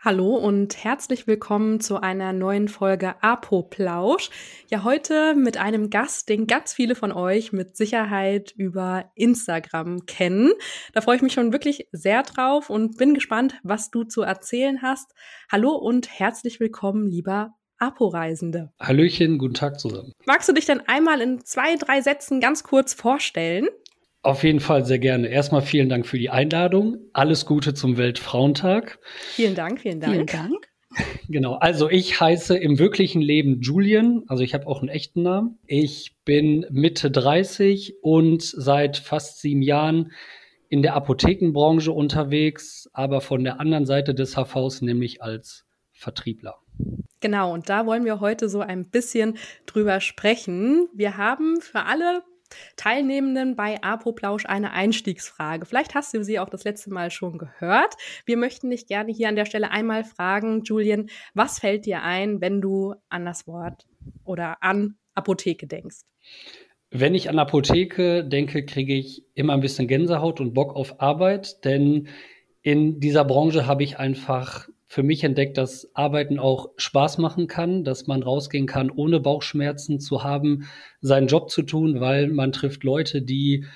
Hallo und herzlich willkommen zu einer neuen Folge Apoplausch. Ja, heute mit einem Gast, den ganz viele von euch mit Sicherheit über Instagram kennen. Da freue ich mich schon wirklich sehr drauf und bin gespannt, was du zu erzählen hast. Hallo und herzlich willkommen, lieber Apo-Reisende. Hallöchen, guten Tag zusammen. Magst du dich denn einmal in zwei, drei Sätzen ganz kurz vorstellen? Auf jeden Fall sehr gerne. Erstmal vielen Dank für die Einladung. Alles Gute zum Weltfrauentag. Vielen Dank, vielen Dank. Vielen Dank. Genau, also ich heiße im wirklichen Leben Julian, also ich habe auch einen echten Namen. Ich bin Mitte 30 und seit fast sieben Jahren in der Apothekenbranche unterwegs, aber von der anderen Seite des HVs, nämlich als Vertriebler. Genau, und da wollen wir heute so ein bisschen drüber sprechen. Wir haben für alle Teilnehmenden bei Apoplausch eine Einstiegsfrage. Vielleicht hast du sie auch das letzte Mal schon gehört. Wir möchten dich gerne hier an der Stelle einmal fragen, Julian, was fällt dir ein, wenn du an das Wort oder an Apotheke denkst? Wenn ich an Apotheke denke, kriege ich immer ein bisschen Gänsehaut und Bock auf Arbeit, denn in dieser Branche habe ich einfach für mich entdeckt, dass Arbeiten auch Spaß machen kann, dass man rausgehen kann, ohne Bauchschmerzen zu haben, seinen Job zu tun, weil man trifft Leute, die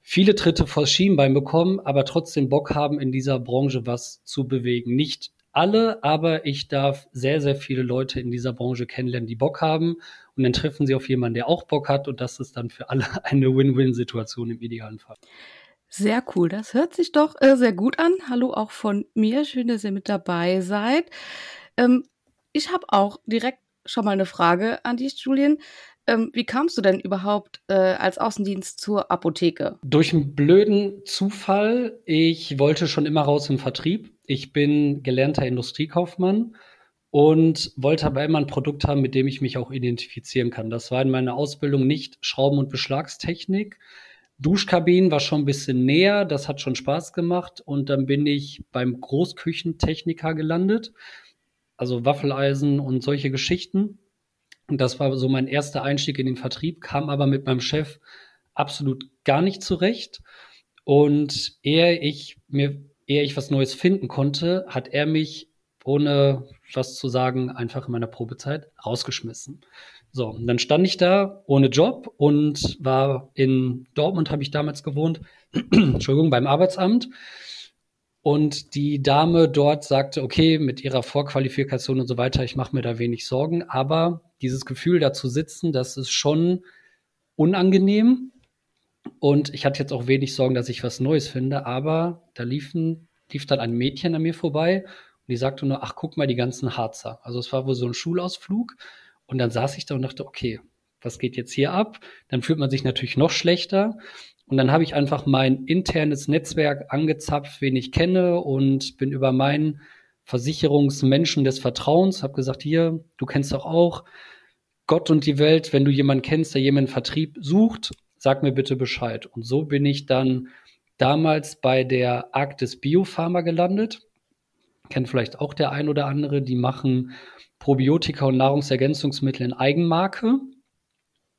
viele Tritte vors Schienbein bekommen, aber trotzdem Bock haben, in dieser Branche was zu bewegen. Nicht alle, aber ich darf sehr, sehr viele Leute in dieser Branche kennenlernen, die Bock haben. Und dann treffen sie auf jemanden, der auch Bock hat. Und das ist dann für alle eine Win-Win-Situation im idealen Fall. Sehr cool. Das hört sich doch äh, sehr gut an. Hallo auch von mir. Schön, dass ihr mit dabei seid. Ähm, ich habe auch direkt schon mal eine Frage an dich, Julian. Ähm, wie kamst du denn überhaupt äh, als Außendienst zur Apotheke? Durch einen blöden Zufall. Ich wollte schon immer raus im Vertrieb. Ich bin gelernter Industriekaufmann und wollte aber immer ein Produkt haben, mit dem ich mich auch identifizieren kann. Das war in meiner Ausbildung nicht Schrauben- und Beschlagstechnik, Duschkabinen war schon ein bisschen näher, das hat schon Spaß gemacht. Und dann bin ich beim Großküchentechniker gelandet, also Waffeleisen und solche Geschichten. Und das war so mein erster Einstieg in den Vertrieb, kam aber mit meinem Chef absolut gar nicht zurecht. Und ehe ich mir, ehe ich was Neues finden konnte, hat er mich ohne was zu sagen einfach in meiner Probezeit rausgeschmissen. So, und dann stand ich da ohne Job und war in Dortmund, habe ich damals gewohnt, Entschuldigung, beim Arbeitsamt. Und die Dame dort sagte, okay, mit ihrer Vorqualifikation und so weiter, ich mache mir da wenig Sorgen, aber dieses Gefühl da zu sitzen, das ist schon unangenehm. Und ich hatte jetzt auch wenig Sorgen, dass ich was Neues finde, aber da liefen, lief dann ein Mädchen an mir vorbei und die sagte nur, ach, guck mal, die ganzen Harzer. Also es war wohl so ein Schulausflug und dann saß ich da und dachte, okay, was geht jetzt hier ab? Dann fühlt man sich natürlich noch schlechter. Und dann habe ich einfach mein internes Netzwerk angezapft, wen ich kenne und bin über meinen Versicherungsmenschen des Vertrauens, habe gesagt, hier, du kennst doch auch Gott und die Welt, wenn du jemanden kennst, der jemanden Vertrieb sucht, sag mir bitte Bescheid. Und so bin ich dann damals bei der Arktis Biopharma gelandet. Kennt vielleicht auch der ein oder andere, die machen Probiotika und Nahrungsergänzungsmittel in Eigenmarke.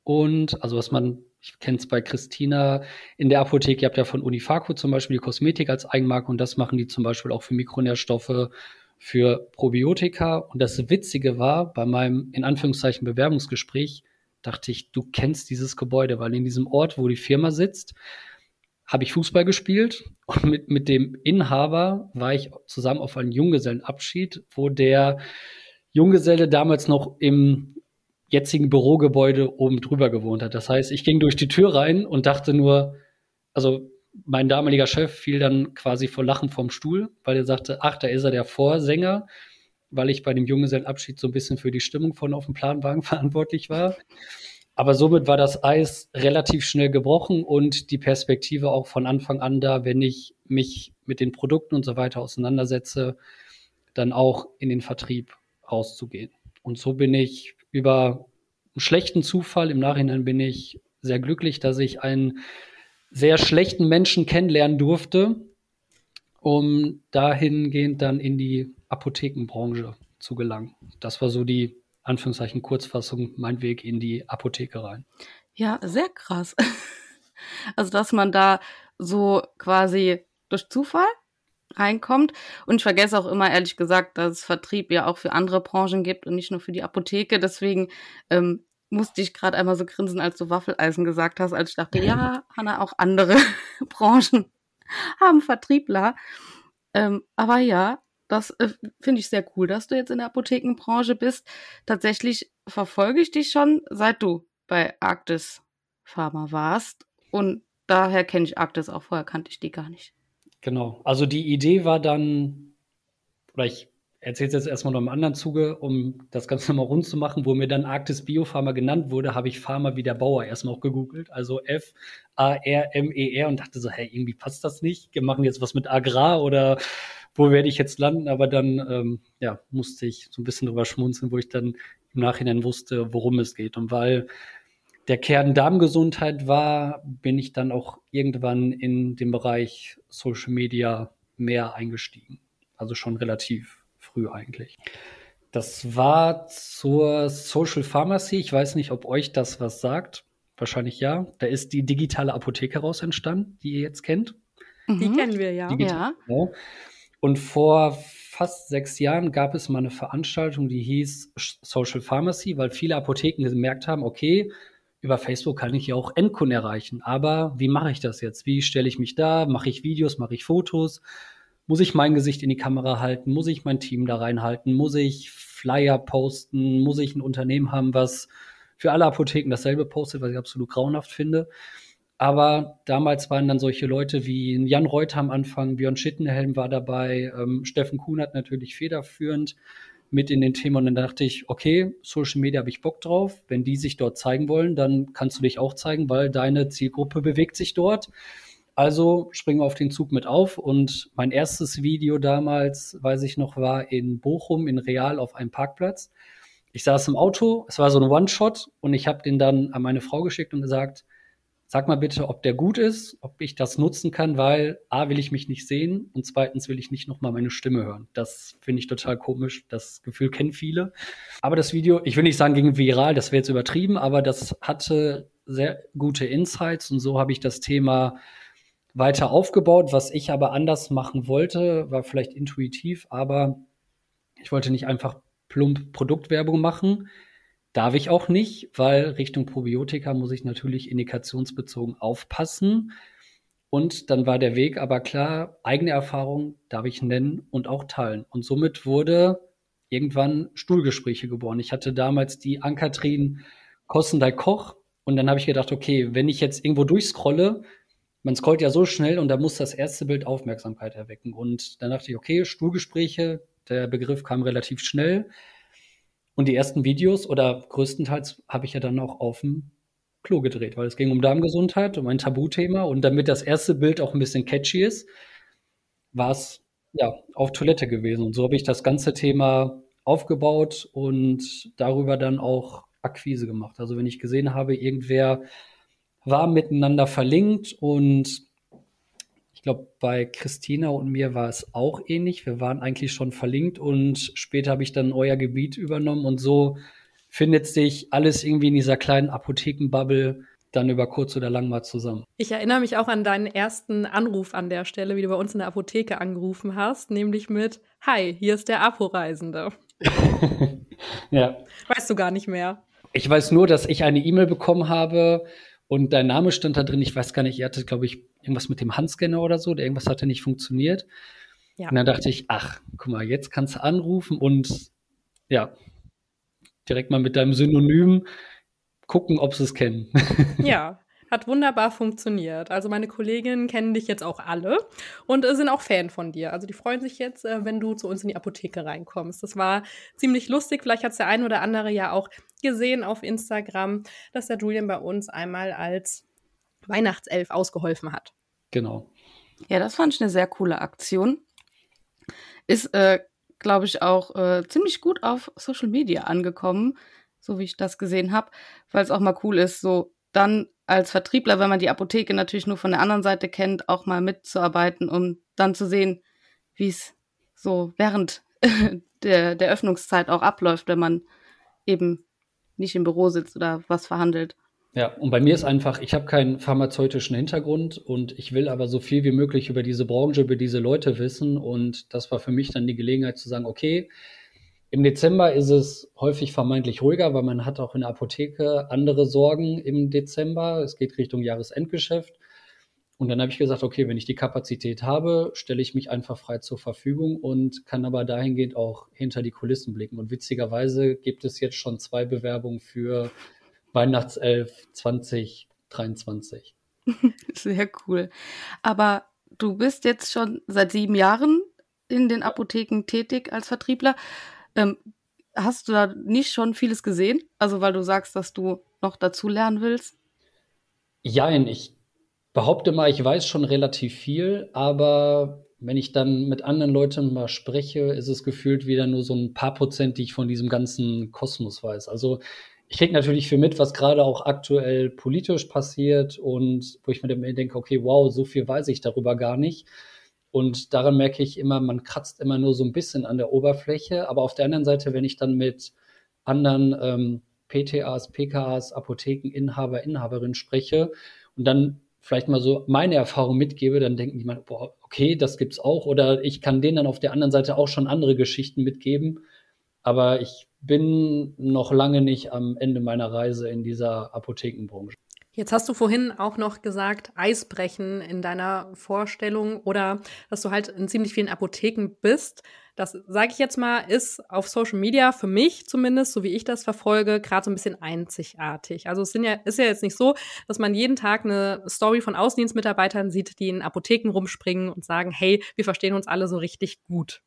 Und also was man, ich kenne es bei Christina in der Apotheke, ihr habt ja von Unifaco zum Beispiel die Kosmetik als Eigenmarke und das machen die zum Beispiel auch für Mikronährstoffe, für Probiotika. Und das Witzige war, bei meinem in Anführungszeichen Bewerbungsgespräch, dachte ich, du kennst dieses Gebäude, weil in diesem Ort, wo die Firma sitzt, habe ich Fußball gespielt und mit, mit dem Inhaber war ich zusammen auf einem Junggesellenabschied, wo der Junggeselle damals noch im jetzigen Bürogebäude oben drüber gewohnt hat. Das heißt, ich ging durch die Tür rein und dachte nur, also mein damaliger Chef fiel dann quasi vor Lachen vom Stuhl, weil er sagte, ach, da ist er der Vorsänger, weil ich bei dem Junggesellenabschied so ein bisschen für die Stimmung von auf dem Planwagen verantwortlich war. Aber somit war das Eis relativ schnell gebrochen und die Perspektive auch von Anfang an da, wenn ich mich mit den Produkten und so weiter auseinandersetze, dann auch in den Vertrieb rauszugehen. Und so bin ich über einen schlechten Zufall, im Nachhinein bin ich sehr glücklich, dass ich einen sehr schlechten Menschen kennenlernen durfte, um dahingehend dann in die Apothekenbranche zu gelangen. Das war so die Anführungszeichen Kurzfassung, mein Weg in die Apotheke rein. Ja, sehr krass. Also, dass man da so quasi durch Zufall reinkommt. Und ich vergesse auch immer, ehrlich gesagt, dass es Vertrieb ja auch für andere Branchen gibt und nicht nur für die Apotheke. Deswegen ähm, musste ich gerade einmal so grinsen, als du Waffeleisen gesagt hast, als ich dachte, ja, Hanna, auch andere Branchen haben Vertriebler. Ähm, aber ja, das äh, finde ich sehr cool, dass du jetzt in der Apothekenbranche bist. Tatsächlich verfolge ich dich schon, seit du bei Arktis Pharma warst. Und daher kenne ich Arktis auch. Vorher kannte ich die gar nicht. Genau. Also die Idee war dann, oder ich erzähle es jetzt erstmal noch im anderen Zuge, um das Ganze nochmal rund zu machen, wo mir dann Arktis Biopharma genannt wurde, habe ich Pharma wie der Bauer erstmal auch gegoogelt. Also F-A-R-M-E-R und dachte so, hey, irgendwie passt das nicht. Wir machen jetzt was mit Agrar oder wo werde ich jetzt landen? Aber dann ähm, ja, musste ich so ein bisschen drüber schmunzeln, wo ich dann im Nachhinein wusste, worum es geht. Und weil der Kern Darmgesundheit war, bin ich dann auch irgendwann in den Bereich Social Media mehr eingestiegen. Also schon relativ früh eigentlich. Das war zur Social Pharmacy. Ich weiß nicht, ob euch das was sagt. Wahrscheinlich ja. Da ist die digitale Apotheke raus entstanden, die ihr jetzt kennt. Die mhm. kennen wir ja. Digital, ja. Und vor fast sechs Jahren gab es mal eine Veranstaltung, die hieß Social Pharmacy, weil viele Apotheken gemerkt haben, okay, über Facebook kann ich ja auch Endkunden erreichen. Aber wie mache ich das jetzt? Wie stelle ich mich da? Mache ich Videos? Mache ich Fotos? Muss ich mein Gesicht in die Kamera halten? Muss ich mein Team da reinhalten? Muss ich Flyer posten? Muss ich ein Unternehmen haben, was für alle Apotheken dasselbe postet, was ich absolut grauenhaft finde? Aber damals waren dann solche Leute wie Jan Reuter am Anfang, Björn Schittenhelm war dabei, ähm, Steffen Kuhn hat natürlich federführend mit in den Themen und dann dachte ich, okay, Social Media habe ich Bock drauf. Wenn die sich dort zeigen wollen, dann kannst du dich auch zeigen, weil deine Zielgruppe bewegt sich dort. Also springen wir auf den Zug mit auf und mein erstes Video damals, weiß ich noch, war in Bochum in Real auf einem Parkplatz. Ich saß im Auto, es war so ein One-Shot und ich habe den dann an meine Frau geschickt und gesagt, Sag mal bitte, ob der gut ist, ob ich das nutzen kann, weil A, will ich mich nicht sehen und zweitens will ich nicht nochmal meine Stimme hören. Das finde ich total komisch. Das Gefühl kennen viele. Aber das Video, ich will nicht sagen, ging viral, das wäre jetzt übertrieben, aber das hatte sehr gute Insights und so habe ich das Thema weiter aufgebaut. Was ich aber anders machen wollte, war vielleicht intuitiv, aber ich wollte nicht einfach plump Produktwerbung machen, Darf ich auch nicht, weil Richtung Probiotika muss ich natürlich indikationsbezogen aufpassen. Und dann war der Weg aber klar, eigene Erfahrung darf ich nennen und auch teilen. Und somit wurde irgendwann Stuhlgespräche geboren. Ich hatte damals die Ankatrin Kossendai Koch und dann habe ich gedacht, okay, wenn ich jetzt irgendwo durchscrolle, man scrollt ja so schnell und da muss das erste Bild Aufmerksamkeit erwecken. Und dann dachte ich, okay, Stuhlgespräche, der Begriff kam relativ schnell. Und die ersten Videos oder größtenteils habe ich ja dann auch auf dem Klo gedreht, weil es ging um Darmgesundheit, um ein Tabuthema. Und damit das erste Bild auch ein bisschen catchy ist, war es ja auf Toilette gewesen. Und so habe ich das ganze Thema aufgebaut und darüber dann auch Akquise gemacht. Also wenn ich gesehen habe, irgendwer war miteinander verlinkt und ich glaube, bei Christina und mir war es auch ähnlich. Wir waren eigentlich schon verlinkt und später habe ich dann euer Gebiet übernommen und so findet sich alles irgendwie in dieser kleinen Apothekenbubble dann über kurz oder lang mal zusammen. Ich erinnere mich auch an deinen ersten Anruf an der Stelle, wie du bei uns in der Apotheke angerufen hast, nämlich mit Hi, hier ist der Apo-Reisende. ja. Weißt du gar nicht mehr. Ich weiß nur, dass ich eine E-Mail bekommen habe und dein Name stand da drin. Ich weiß gar nicht, ihr hattet, glaube ich, irgendwas mit dem Handscanner oder so, der irgendwas hatte nicht funktioniert. Ja. Und dann dachte ich, ach, guck mal, jetzt kannst du anrufen und ja, direkt mal mit deinem Synonym gucken, ob sie es kennen. Ja, hat wunderbar funktioniert. Also meine Kolleginnen kennen dich jetzt auch alle und äh, sind auch Fan von dir. Also die freuen sich jetzt, äh, wenn du zu uns in die Apotheke reinkommst. Das war ziemlich lustig. Vielleicht hat es der ein oder andere ja auch gesehen auf Instagram, dass der Julian bei uns einmal als Weihnachtself ausgeholfen hat. Genau. Ja, das fand ich eine sehr coole Aktion. Ist, äh, glaube ich, auch äh, ziemlich gut auf Social Media angekommen, so wie ich das gesehen habe, weil es auch mal cool ist, so dann als Vertriebler, wenn man die Apotheke natürlich nur von der anderen Seite kennt, auch mal mitzuarbeiten, um dann zu sehen, wie es so während der, der Öffnungszeit auch abläuft, wenn man eben nicht im Büro sitzt oder was verhandelt. Ja, und bei mir ist einfach, ich habe keinen pharmazeutischen Hintergrund und ich will aber so viel wie möglich über diese Branche, über diese Leute wissen. Und das war für mich dann die Gelegenheit zu sagen, okay, im Dezember ist es häufig vermeintlich ruhiger, weil man hat auch in der Apotheke andere Sorgen im Dezember. Es geht Richtung Jahresendgeschäft. Und dann habe ich gesagt, okay, wenn ich die Kapazität habe, stelle ich mich einfach frei zur Verfügung und kann aber dahingehend auch hinter die Kulissen blicken. Und witzigerweise gibt es jetzt schon zwei Bewerbungen für Weihnachtself 2023. Sehr cool. Aber du bist jetzt schon seit sieben Jahren in den Apotheken tätig als Vertriebler. Ähm, hast du da nicht schon vieles gesehen? Also weil du sagst, dass du noch dazu lernen willst? Jein, ich behaupte mal, ich weiß schon relativ viel, aber wenn ich dann mit anderen Leuten mal spreche, ist es gefühlt wieder nur so ein paar Prozent, die ich von diesem ganzen Kosmos weiß. Also ich kriege natürlich viel mit, was gerade auch aktuell politisch passiert und wo ich mir denke, okay, wow, so viel weiß ich darüber gar nicht. Und daran merke ich immer, man kratzt immer nur so ein bisschen an der Oberfläche. Aber auf der anderen Seite, wenn ich dann mit anderen ähm, PTAs, PKAs, Apothekeninhaber, Inhaberinnen spreche und dann vielleicht mal so meine Erfahrung mitgebe, dann denken die mal, boah, okay, das gibt's auch. Oder ich kann denen dann auf der anderen Seite auch schon andere Geschichten mitgeben. Aber ich bin noch lange nicht am Ende meiner Reise in dieser Apothekenbranche. Jetzt hast du vorhin auch noch gesagt, Eisbrechen in deiner Vorstellung oder dass du halt in ziemlich vielen Apotheken bist. Das sage ich jetzt mal, ist auf Social Media für mich zumindest, so wie ich das verfolge, gerade so ein bisschen einzigartig. Also es sind ja, ist ja jetzt nicht so, dass man jeden Tag eine Story von Außendienstmitarbeitern sieht, die in Apotheken rumspringen und sagen, hey, wir verstehen uns alle so richtig gut.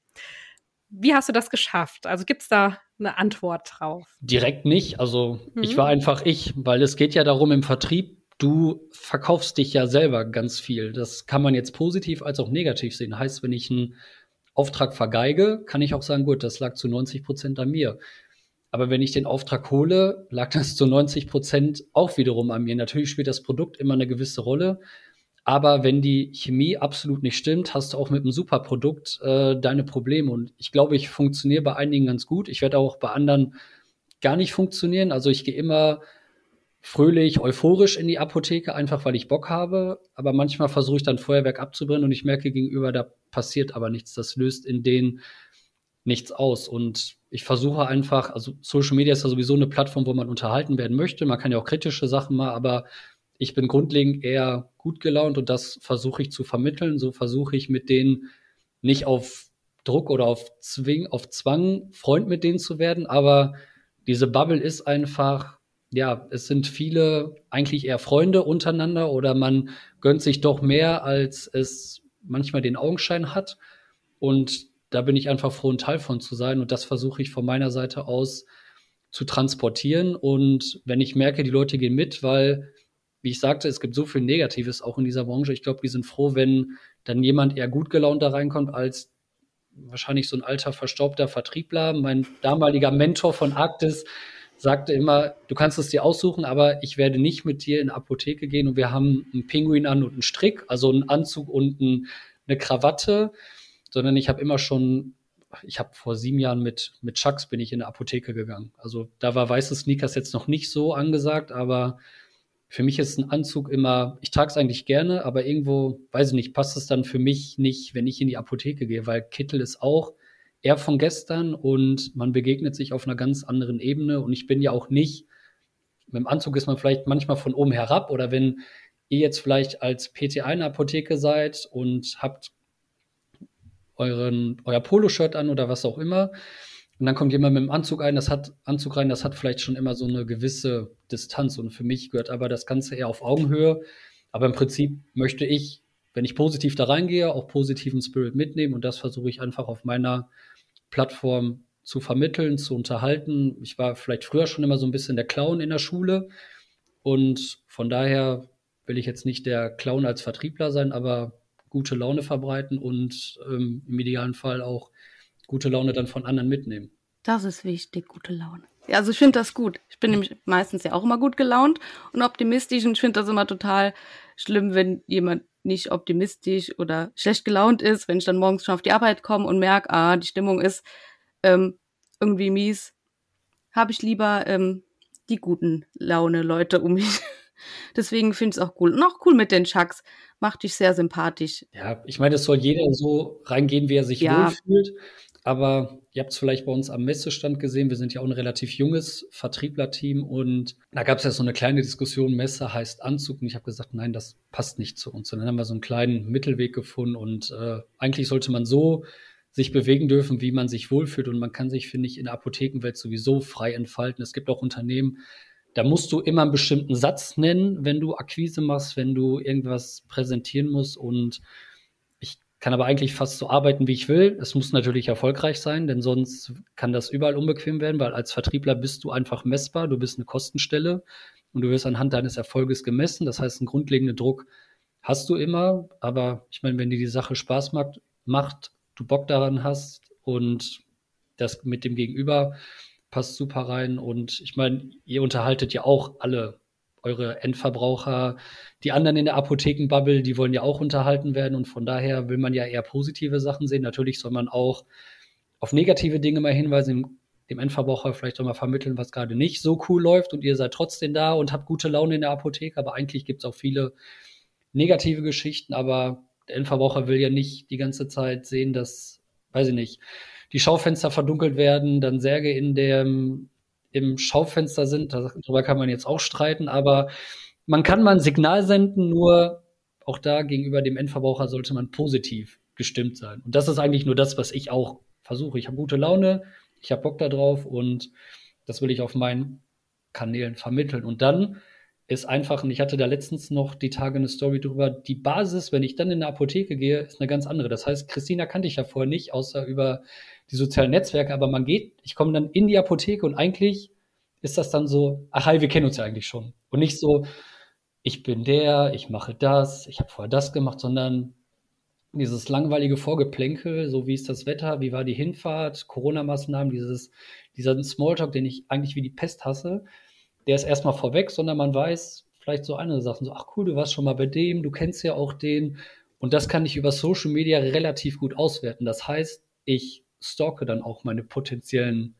Wie hast du das geschafft? Also gibt es da eine Antwort drauf? Direkt nicht. Also mhm. ich war einfach ich, weil es geht ja darum im Vertrieb, du verkaufst dich ja selber ganz viel. Das kann man jetzt positiv als auch negativ sehen. Heißt, wenn ich einen Auftrag vergeige, kann ich auch sagen, gut, das lag zu 90 Prozent an mir. Aber wenn ich den Auftrag hole, lag das zu 90 Prozent auch wiederum an mir. Natürlich spielt das Produkt immer eine gewisse Rolle. Aber wenn die Chemie absolut nicht stimmt, hast du auch mit einem Superprodukt äh, deine Probleme. Und ich glaube, ich funktioniere bei einigen ganz gut. Ich werde auch bei anderen gar nicht funktionieren. Also ich gehe immer fröhlich, euphorisch in die Apotheke, einfach weil ich Bock habe. Aber manchmal versuche ich dann Feuerwerk abzubrennen und ich merke gegenüber, da passiert aber nichts. Das löst in denen nichts aus. Und ich versuche einfach, also Social Media ist ja sowieso eine Plattform, wo man unterhalten werden möchte. Man kann ja auch kritische Sachen mal, aber ich bin grundlegend eher gut gelaunt und das versuche ich zu vermitteln. So versuche ich mit denen nicht auf Druck oder auf Zwing, auf Zwang Freund mit denen zu werden, aber diese Bubble ist einfach, ja, es sind viele eigentlich eher Freunde untereinander oder man gönnt sich doch mehr, als es manchmal den Augenschein hat. Und da bin ich einfach froh, ein Teil von zu sein. Und das versuche ich von meiner Seite aus zu transportieren. Und wenn ich merke, die Leute gehen mit, weil wie ich sagte, es gibt so viel Negatives auch in dieser Branche. Ich glaube, die sind froh, wenn dann jemand eher gut gelaunt da reinkommt, als wahrscheinlich so ein alter, verstaubter Vertriebler. Mein damaliger Mentor von Arktis sagte immer, du kannst es dir aussuchen, aber ich werde nicht mit dir in eine Apotheke gehen und wir haben einen Pinguin an und einen Strick, also einen Anzug und ein, eine Krawatte, sondern ich habe immer schon, ich habe vor sieben Jahren mit, mit Chucks bin ich in eine Apotheke gegangen. Also da war weiße Sneakers jetzt noch nicht so angesagt, aber für mich ist ein Anzug immer, ich trage es eigentlich gerne, aber irgendwo, weiß ich nicht, passt es dann für mich nicht, wenn ich in die Apotheke gehe, weil Kittel ist auch eher von gestern und man begegnet sich auf einer ganz anderen Ebene und ich bin ja auch nicht, mit dem Anzug ist man vielleicht manchmal von oben herab oder wenn ihr jetzt vielleicht als PTA in der Apotheke seid und habt euren, euer Poloshirt an oder was auch immer, und dann kommt jemand mit dem Anzug ein, das hat Anzug rein, das hat vielleicht schon immer so eine gewisse Distanz. Und für mich gehört aber das Ganze eher auf Augenhöhe. Aber im Prinzip möchte ich, wenn ich positiv da reingehe, auch positiven Spirit mitnehmen. Und das versuche ich einfach auf meiner Plattform zu vermitteln, zu unterhalten. Ich war vielleicht früher schon immer so ein bisschen der Clown in der Schule. Und von daher will ich jetzt nicht der Clown als Vertriebler sein, aber gute Laune verbreiten und ähm, im idealen Fall auch gute Laune dann von anderen mitnehmen. Das ist wichtig, gute Laune. Ja, also ich finde das gut. Ich bin nämlich meistens ja auch immer gut gelaunt und optimistisch und ich finde das immer total schlimm, wenn jemand nicht optimistisch oder schlecht gelaunt ist, wenn ich dann morgens schon auf die Arbeit komme und merke, ah, die Stimmung ist ähm, irgendwie mies, habe ich lieber ähm, die guten Laune-Leute um mich. Deswegen finde ich es auch cool. Und auch cool mit den Chucks. Macht dich sehr sympathisch. Ja, ich meine, es soll jeder so reingehen, wie er sich ja. wohlfühlt. Aber ihr habt es vielleicht bei uns am Messestand gesehen. Wir sind ja auch ein relativ junges Vertrieblerteam und da gab es ja so eine kleine Diskussion. Messe heißt Anzug und ich habe gesagt, nein, das passt nicht zu uns. Und dann haben wir so einen kleinen Mittelweg gefunden und äh, eigentlich sollte man so sich bewegen dürfen, wie man sich wohlfühlt und man kann sich, finde ich, in der Apothekenwelt sowieso frei entfalten. Es gibt auch Unternehmen, da musst du immer einen bestimmten Satz nennen, wenn du Akquise machst, wenn du irgendwas präsentieren musst und kann aber eigentlich fast so arbeiten, wie ich will. Es muss natürlich erfolgreich sein, denn sonst kann das überall unbequem werden, weil als Vertriebler bist du einfach messbar, du bist eine Kostenstelle und du wirst anhand deines Erfolges gemessen. Das heißt, einen grundlegenden Druck hast du immer, aber ich meine, wenn dir die Sache Spaß macht, macht, du Bock daran hast und das mit dem Gegenüber passt super rein und ich meine, ihr unterhaltet ja auch alle eure Endverbraucher, die anderen in der Apothekenbubble, die wollen ja auch unterhalten werden und von daher will man ja eher positive Sachen sehen. Natürlich soll man auch auf negative Dinge mal hinweisen, dem Endverbraucher vielleicht auch mal vermitteln, was gerade nicht so cool läuft und ihr seid trotzdem da und habt gute Laune in der Apotheke, aber eigentlich gibt es auch viele negative Geschichten, aber der Endverbraucher will ja nicht die ganze Zeit sehen, dass, weiß ich nicht, die Schaufenster verdunkelt werden, dann Särge in dem im Schaufenster sind. Darüber kann man jetzt auch streiten, aber man kann mal ein Signal senden, nur auch da gegenüber dem Endverbraucher sollte man positiv gestimmt sein. Und das ist eigentlich nur das, was ich auch versuche. Ich habe gute Laune, ich habe Bock darauf und das will ich auf meinen Kanälen vermitteln. Und dann ist einfach, und ich hatte da letztens noch die Tage eine Story drüber, die Basis, wenn ich dann in eine Apotheke gehe, ist eine ganz andere. Das heißt, Christina kannte ich ja vorher nicht, außer über die sozialen Netzwerke, aber man geht, ich komme dann in die Apotheke und eigentlich ist das dann so, ach hi, wir kennen uns ja eigentlich schon. Und nicht so, ich bin der, ich mache das, ich habe vorher das gemacht, sondern dieses langweilige Vorgeplänkel, so wie ist das Wetter, wie war die Hinfahrt, Corona-Maßnahmen, dieses, dieser Smalltalk, den ich eigentlich wie die Pest hasse, der ist erstmal vorweg, sondern man weiß vielleicht so eine Sachen, so, ach cool, du warst schon mal bei dem, du kennst ja auch den. Und das kann ich über Social Media relativ gut auswerten. Das heißt, ich stalke dann auch meine potenziellen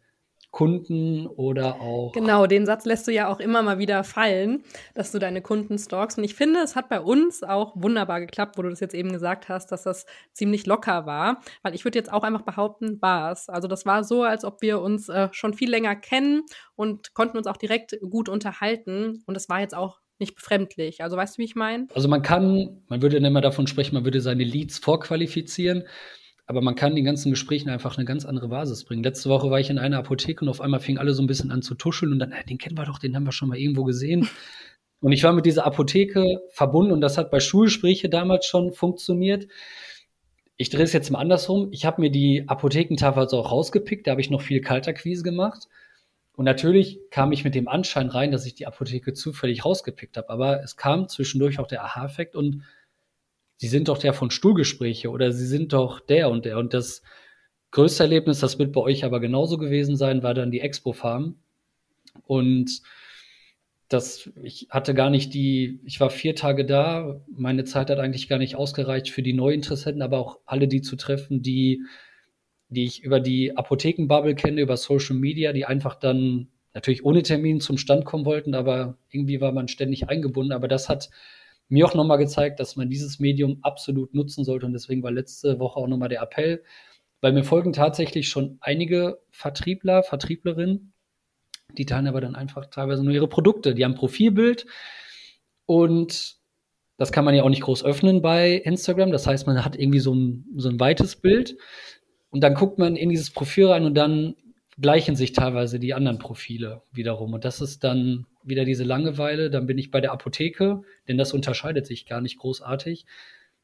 Kunden oder auch. Genau, den Satz lässt du ja auch immer mal wieder fallen, dass du deine Kunden stalkst. Und ich finde, es hat bei uns auch wunderbar geklappt, wo du das jetzt eben gesagt hast, dass das ziemlich locker war. Weil ich würde jetzt auch einfach behaupten, war es. Also das war so, als ob wir uns äh, schon viel länger kennen und konnten uns auch direkt gut unterhalten. Und es war jetzt auch nicht befremdlich. Also weißt du, wie ich meine? Also man kann, man würde immer davon sprechen, man würde seine Leads vorqualifizieren. Aber man kann den ganzen Gesprächen einfach eine ganz andere Basis bringen. Letzte Woche war ich in einer Apotheke und auf einmal fingen alle so ein bisschen an zu tuscheln und dann, äh, den kennen wir doch, den haben wir schon mal irgendwo gesehen. Und ich war mit dieser Apotheke verbunden und das hat bei Schulgespräche damals schon funktioniert. Ich drehe es jetzt mal andersrum. Ich habe mir die Apothekentafel also auch rausgepickt, da habe ich noch viel Kalterquise gemacht. Und natürlich kam ich mit dem Anschein rein, dass ich die Apotheke zufällig rausgepickt habe. Aber es kam zwischendurch auch der Aha-Effekt und Sie sind doch der von Stuhlgespräche oder Sie sind doch der und der. Und das größte Erlebnis, das wird bei euch aber genauso gewesen sein, war dann die Expo Farm. Und das, ich hatte gar nicht die, ich war vier Tage da, meine Zeit hat eigentlich gar nicht ausgereicht für die Neuinteressenten, aber auch alle die zu treffen, die, die ich über die Apothekenbubble kenne, über Social Media, die einfach dann natürlich ohne Termin zum Stand kommen wollten, aber irgendwie war man ständig eingebunden. Aber das hat mir auch nochmal gezeigt, dass man dieses Medium absolut nutzen sollte. Und deswegen war letzte Woche auch nochmal der Appell, weil mir folgen tatsächlich schon einige Vertriebler, Vertrieblerinnen, die teilen aber dann einfach teilweise nur ihre Produkte. Die haben Profilbild und das kann man ja auch nicht groß öffnen bei Instagram. Das heißt, man hat irgendwie so ein, so ein weites Bild und dann guckt man in dieses Profil rein und dann gleichen sich teilweise die anderen Profile wiederum. Und das ist dann wieder diese Langeweile. Dann bin ich bei der Apotheke, denn das unterscheidet sich gar nicht großartig.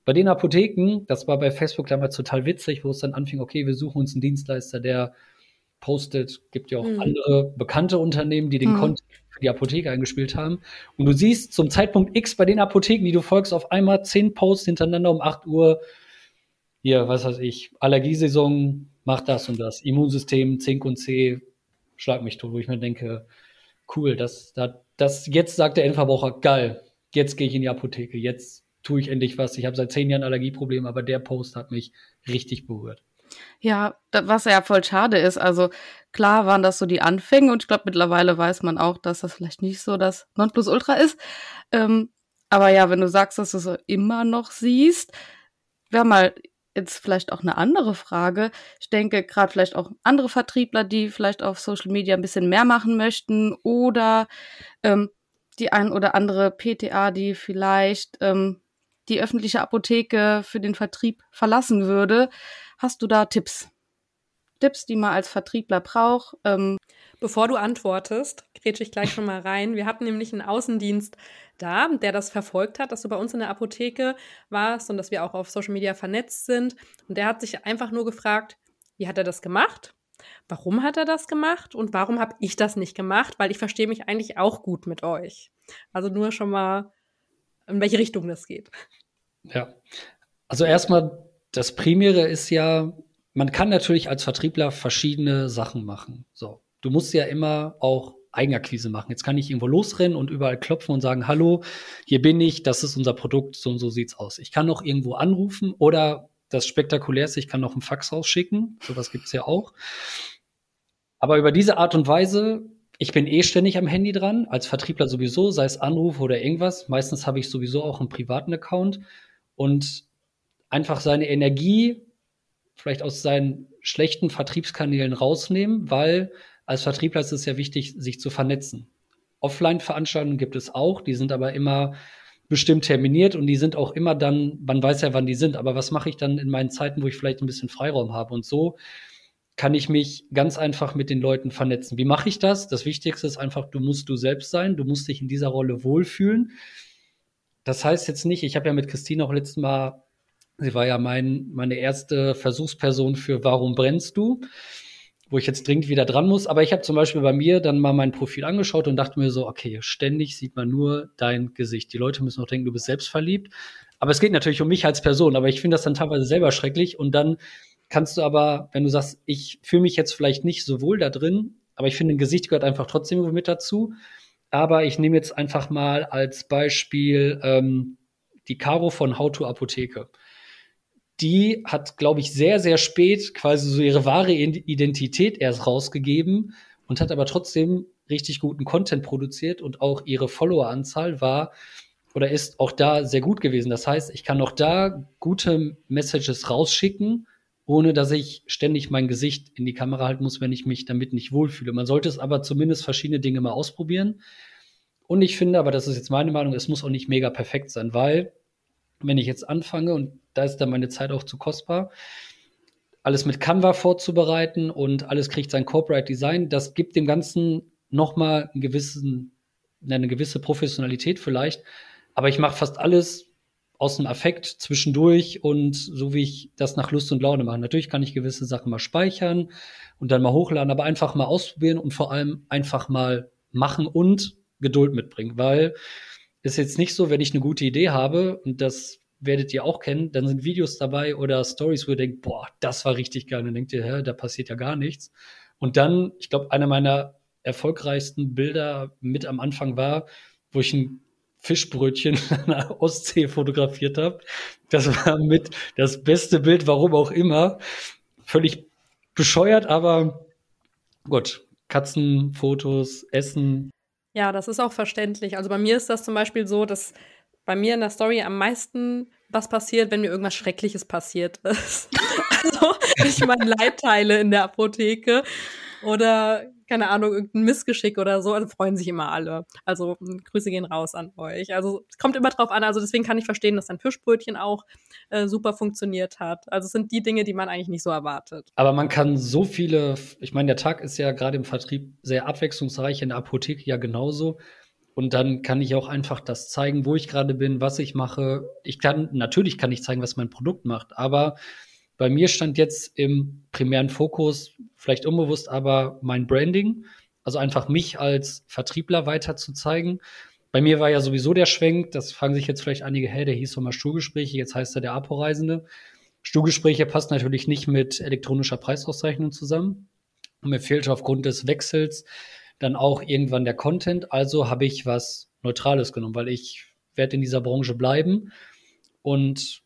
Bei den Apotheken, das war bei Facebook damals total witzig, wo es dann anfing, okay, wir suchen uns einen Dienstleister, der postet, gibt ja auch mhm. andere bekannte Unternehmen, die den mhm. Content für die Apotheke eingespielt haben. Und du siehst zum Zeitpunkt X bei den Apotheken, die du folgst, auf einmal zehn Posts hintereinander um 8 Uhr. Hier, was weiß ich, Allergiesaison, mach das und das. Immunsystem, Zink und C, schlag mich tot, wo ich mir denke, cool, das, das, das jetzt sagt der Endverbraucher, geil, jetzt gehe ich in die Apotheke, jetzt tue ich endlich was. Ich habe seit zehn Jahren Allergieprobleme, aber der Post hat mich richtig berührt. Ja, was ja voll schade ist. Also klar waren das so die Anfänge und ich glaube mittlerweile weiß man auch, dass das vielleicht nicht so das Nonplusultra ist. Ähm, aber ja, wenn du sagst, dass du es immer noch siehst, wäre mal jetzt vielleicht auch eine andere Frage. Ich denke gerade vielleicht auch andere Vertriebler, die vielleicht auf Social Media ein bisschen mehr machen möchten oder ähm, die ein oder andere PTA, die vielleicht ähm, die öffentliche Apotheke für den Vertrieb verlassen würde. Hast du da Tipps? Tipps, die man als Vertriebler braucht? Ähm Bevor du antwortest, grätsche ich gleich schon mal rein. Wir hatten nämlich einen Außendienst da, der das verfolgt hat, dass du bei uns in der Apotheke warst und dass wir auch auf Social Media vernetzt sind. Und der hat sich einfach nur gefragt, wie hat er das gemacht? Warum hat er das gemacht und warum habe ich das nicht gemacht? Weil ich verstehe mich eigentlich auch gut mit euch. Also nur schon mal, in welche Richtung das geht. Ja, also erstmal, das Primäre ist ja, man kann natürlich als Vertriebler verschiedene Sachen machen. So, du musst ja immer auch Eigenakquise machen. Jetzt kann ich irgendwo losrennen und überall klopfen und sagen, hallo, hier bin ich, das ist unser Produkt, so und so sieht's aus. Ich kann noch irgendwo anrufen oder das Spektakulärste, ich kann noch einen Fax rausschicken. Sowas gibt's ja auch. Aber über diese Art und Weise, ich bin eh ständig am Handy dran, als Vertriebler sowieso, sei es Anruf oder irgendwas. Meistens habe ich sowieso auch einen privaten Account und einfach seine Energie vielleicht aus seinen schlechten Vertriebskanälen rausnehmen, weil als Vertriebler ist es ja wichtig, sich zu vernetzen. Offline-Veranstaltungen gibt es auch, die sind aber immer bestimmt terminiert und die sind auch immer dann, man weiß ja, wann die sind, aber was mache ich dann in meinen Zeiten, wo ich vielleicht ein bisschen Freiraum habe? Und so kann ich mich ganz einfach mit den Leuten vernetzen. Wie mache ich das? Das Wichtigste ist einfach, du musst du selbst sein, du musst dich in dieser Rolle wohlfühlen. Das heißt jetzt nicht, ich habe ja mit Christine auch letztes Mal, sie war ja mein, meine erste Versuchsperson für Warum brennst du? wo ich jetzt dringend wieder dran muss. Aber ich habe zum Beispiel bei mir dann mal mein Profil angeschaut und dachte mir so, okay, ständig sieht man nur dein Gesicht. Die Leute müssen auch denken, du bist selbstverliebt. Aber es geht natürlich um mich als Person. Aber ich finde das dann teilweise selber schrecklich. Und dann kannst du aber, wenn du sagst, ich fühle mich jetzt vielleicht nicht so wohl da drin, aber ich finde, ein Gesicht gehört einfach trotzdem mit dazu. Aber ich nehme jetzt einfach mal als Beispiel ähm, die Caro von How to Apotheke die hat, glaube ich, sehr, sehr spät quasi so ihre wahre Identität erst rausgegeben und hat aber trotzdem richtig guten Content produziert und auch ihre Followeranzahl war oder ist auch da sehr gut gewesen. Das heißt, ich kann auch da gute Messages rausschicken, ohne dass ich ständig mein Gesicht in die Kamera halten muss, wenn ich mich damit nicht wohlfühle. Man sollte es aber zumindest verschiedene Dinge mal ausprobieren. Und ich finde, aber das ist jetzt meine Meinung, es muss auch nicht mega perfekt sein, weil wenn ich jetzt anfange und da ist dann meine Zeit auch zu kostbar. Alles mit Canva vorzubereiten und alles kriegt sein Corporate Design, das gibt dem Ganzen nochmal einen gewissen, eine gewisse Professionalität vielleicht. Aber ich mache fast alles aus dem Affekt zwischendurch und so wie ich das nach Lust und Laune mache. Natürlich kann ich gewisse Sachen mal speichern und dann mal hochladen, aber einfach mal ausprobieren und vor allem einfach mal machen und Geduld mitbringen, weil ist jetzt nicht so, wenn ich eine gute Idee habe und das werdet ihr auch kennen, dann sind Videos dabei oder Stories, wo ihr denkt, boah, das war richtig geil. Und dann denkt ihr, hä, da passiert ja gar nichts. Und dann, ich glaube, einer meiner erfolgreichsten Bilder mit am Anfang war, wo ich ein Fischbrötchen an der Ostsee fotografiert habe. Das war mit das beste Bild, warum auch immer. Völlig bescheuert, aber gut. Katzenfotos, Essen. Ja, das ist auch verständlich. Also bei mir ist das zum Beispiel so, dass bei mir in der Story am meisten was passiert, wenn mir irgendwas Schreckliches passiert ist. also, ich meine Leid teile in der Apotheke oder keine Ahnung, irgendein Missgeschick oder so, also freuen sich immer alle. Also Grüße gehen raus an euch. Also es kommt immer drauf an, also deswegen kann ich verstehen, dass dein Fischbrötchen auch äh, super funktioniert hat. Also es sind die Dinge, die man eigentlich nicht so erwartet. Aber man kann so viele, ich meine, der Tag ist ja gerade im Vertrieb sehr abwechslungsreich, in der Apotheke ja genauso. Und dann kann ich auch einfach das zeigen, wo ich gerade bin, was ich mache. Ich kann, natürlich kann ich zeigen, was mein Produkt macht, aber bei mir stand jetzt im primären Fokus, vielleicht unbewusst, aber mein Branding. Also einfach mich als Vertriebler weiter zu zeigen. Bei mir war ja sowieso der Schwenk, das fragen sich jetzt vielleicht einige, hey, der hieß doch mal Stuhlgespräche, jetzt heißt er der Apo-Reisende. Stuhlgespräche passt natürlich nicht mit elektronischer Preisauszeichnung zusammen. Und mir fehlte aufgrund des Wechsels dann auch irgendwann der Content. Also habe ich was Neutrales genommen, weil ich werde in dieser Branche bleiben. Und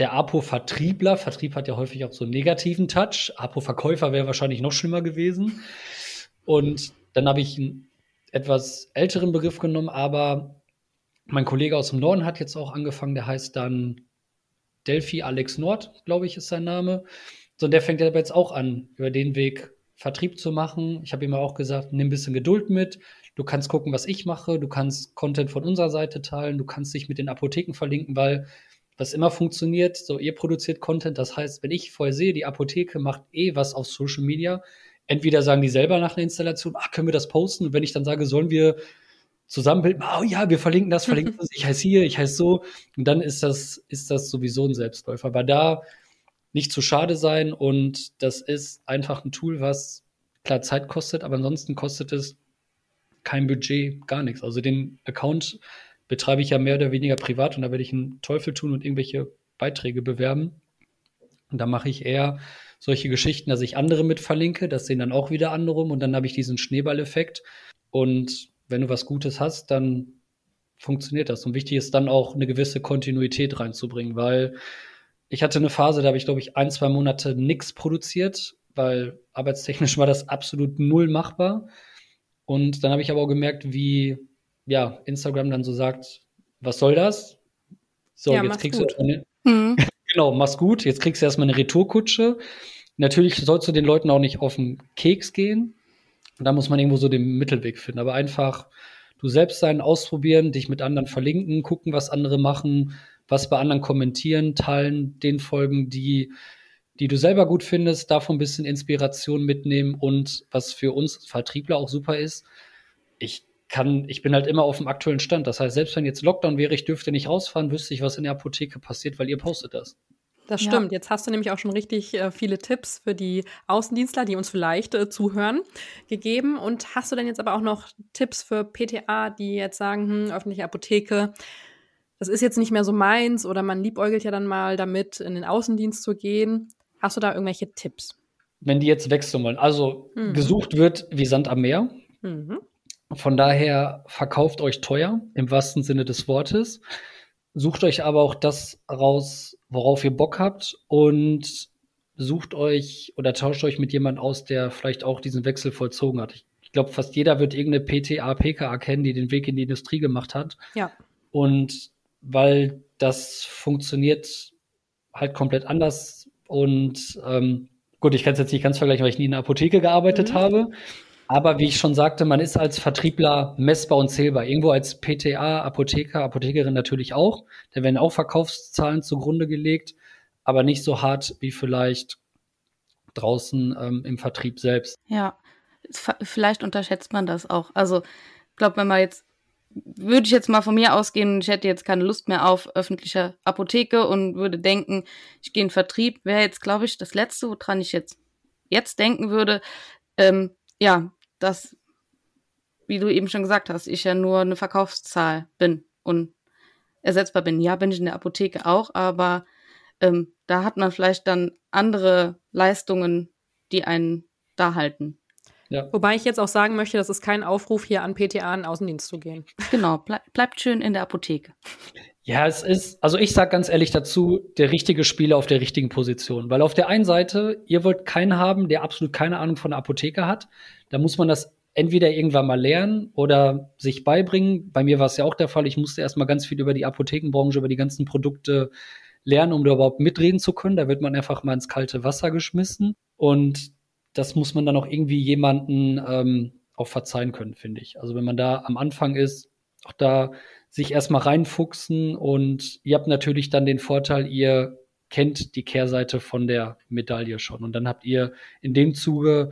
der Apo-Vertriebler. Vertrieb hat ja häufig auch so einen negativen Touch. Apo-Verkäufer wäre wahrscheinlich noch schlimmer gewesen. Und dann habe ich einen etwas älteren Begriff genommen, aber mein Kollege aus dem Norden hat jetzt auch angefangen, der heißt dann Delphi Alex Nord, glaube ich, ist sein Name. So, und der fängt aber jetzt auch an, über den Weg Vertrieb zu machen. Ich habe ihm auch gesagt, nimm ein bisschen Geduld mit. Du kannst gucken, was ich mache. Du kannst Content von unserer Seite teilen. Du kannst dich mit den Apotheken verlinken, weil was immer funktioniert, so ihr produziert Content. Das heißt, wenn ich vorher sehe, die Apotheke macht eh was auf Social Media, entweder sagen die selber nach einer Installation, ach, können wir das posten? Und wenn ich dann sage, sollen wir zusammenbilden, oh ja, wir verlinken das, verlinken das, ich heiße hier, ich heiße so. Und dann ist das, ist das sowieso ein Selbstläufer. Aber da nicht zu schade sein und das ist einfach ein Tool, was klar Zeit kostet, aber ansonsten kostet es kein Budget, gar nichts. Also den Account betreibe ich ja mehr oder weniger privat und da werde ich einen Teufel tun und irgendwelche Beiträge bewerben. Und da mache ich eher solche Geschichten, dass ich andere mit verlinke, das sehen dann auch wieder andere und dann habe ich diesen Schneeballeffekt. Und wenn du was Gutes hast, dann funktioniert das. Und wichtig ist dann auch eine gewisse Kontinuität reinzubringen, weil ich hatte eine Phase, da habe ich, glaube ich, ein, zwei Monate nichts produziert, weil arbeitstechnisch war das absolut null machbar. Und dann habe ich aber auch gemerkt, wie ja, Instagram dann so sagt, was soll das? So, ja, jetzt kriegst gut. du eine, mhm. genau, mach's gut. Jetzt kriegst du erstmal eine Retourkutsche. Natürlich sollst du den Leuten auch nicht auf den Keks gehen. Und da muss man irgendwo so den Mittelweg finden. Aber einfach du selbst sein, ausprobieren, dich mit anderen verlinken, gucken, was andere machen, was bei anderen kommentieren, teilen, den folgen, die, die du selber gut findest, davon ein bisschen Inspiration mitnehmen und was für uns Vertriebler auch super ist, ich kann, ich bin halt immer auf dem aktuellen Stand. Das heißt, selbst wenn jetzt Lockdown wäre, ich dürfte nicht rausfahren, wüsste ich, was in der Apotheke passiert, weil ihr postet das. Das stimmt. Ja. Jetzt hast du nämlich auch schon richtig äh, viele Tipps für die Außendienstler, die uns vielleicht äh, zuhören, gegeben. Und hast du denn jetzt aber auch noch Tipps für PTA, die jetzt sagen, hm, öffentliche Apotheke, das ist jetzt nicht mehr so meins oder man liebäugelt ja dann mal damit, in den Außendienst zu gehen. Hast du da irgendwelche Tipps? Wenn die jetzt wechseln wollen. Also mhm. gesucht wird wie Sand am Meer. Mhm. Von daher verkauft euch teuer im wahrsten Sinne des Wortes. Sucht euch aber auch das raus, worauf ihr Bock habt und sucht euch oder tauscht euch mit jemand aus, der vielleicht auch diesen Wechsel vollzogen hat. Ich, ich glaube, fast jeder wird irgendeine PTA, PKA kennen, die den Weg in die Industrie gemacht hat. Ja. Und weil das funktioniert halt komplett anders. Und ähm, gut, ich kann es jetzt nicht ganz vergleichen, weil ich nie in der Apotheke gearbeitet mhm. habe. Aber wie ich schon sagte, man ist als Vertriebler messbar und zählbar. Irgendwo als PTA, Apotheker, Apothekerin natürlich auch. Da werden auch Verkaufszahlen zugrunde gelegt, aber nicht so hart wie vielleicht draußen ähm, im Vertrieb selbst. Ja, vielleicht unterschätzt man das auch. Also ich glaube, wenn man jetzt würde ich jetzt mal von mir ausgehen, ich hätte jetzt keine Lust mehr auf öffentliche Apotheke und würde denken, ich gehe in Vertrieb, wäre jetzt, glaube ich, das Letzte, woran ich jetzt jetzt denken würde. Ähm, ja, dass, wie du eben schon gesagt hast, ich ja nur eine Verkaufszahl bin und ersetzbar bin. Ja, bin ich in der Apotheke auch, aber ähm, da hat man vielleicht dann andere Leistungen, die einen da halten. Ja. Wobei ich jetzt auch sagen möchte, das ist kein Aufruf, hier an PTA in Außendienst zu gehen. Genau, bleib, bleibt schön in der Apotheke. Ja, es ist, also ich sage ganz ehrlich dazu, der richtige Spieler auf der richtigen Position. Weil auf der einen Seite, ihr wollt keinen haben, der absolut keine Ahnung von der Apotheke hat. Da muss man das entweder irgendwann mal lernen oder sich beibringen. Bei mir war es ja auch der Fall. Ich musste erstmal ganz viel über die Apothekenbranche, über die ganzen Produkte lernen, um da überhaupt mitreden zu können. Da wird man einfach mal ins kalte Wasser geschmissen. Und das muss man dann auch irgendwie jemanden ähm, auch verzeihen können, finde ich. Also wenn man da am Anfang ist, auch da sich erstmal reinfuchsen und ihr habt natürlich dann den Vorteil, ihr kennt die Kehrseite von der Medaille schon und dann habt ihr in dem Zuge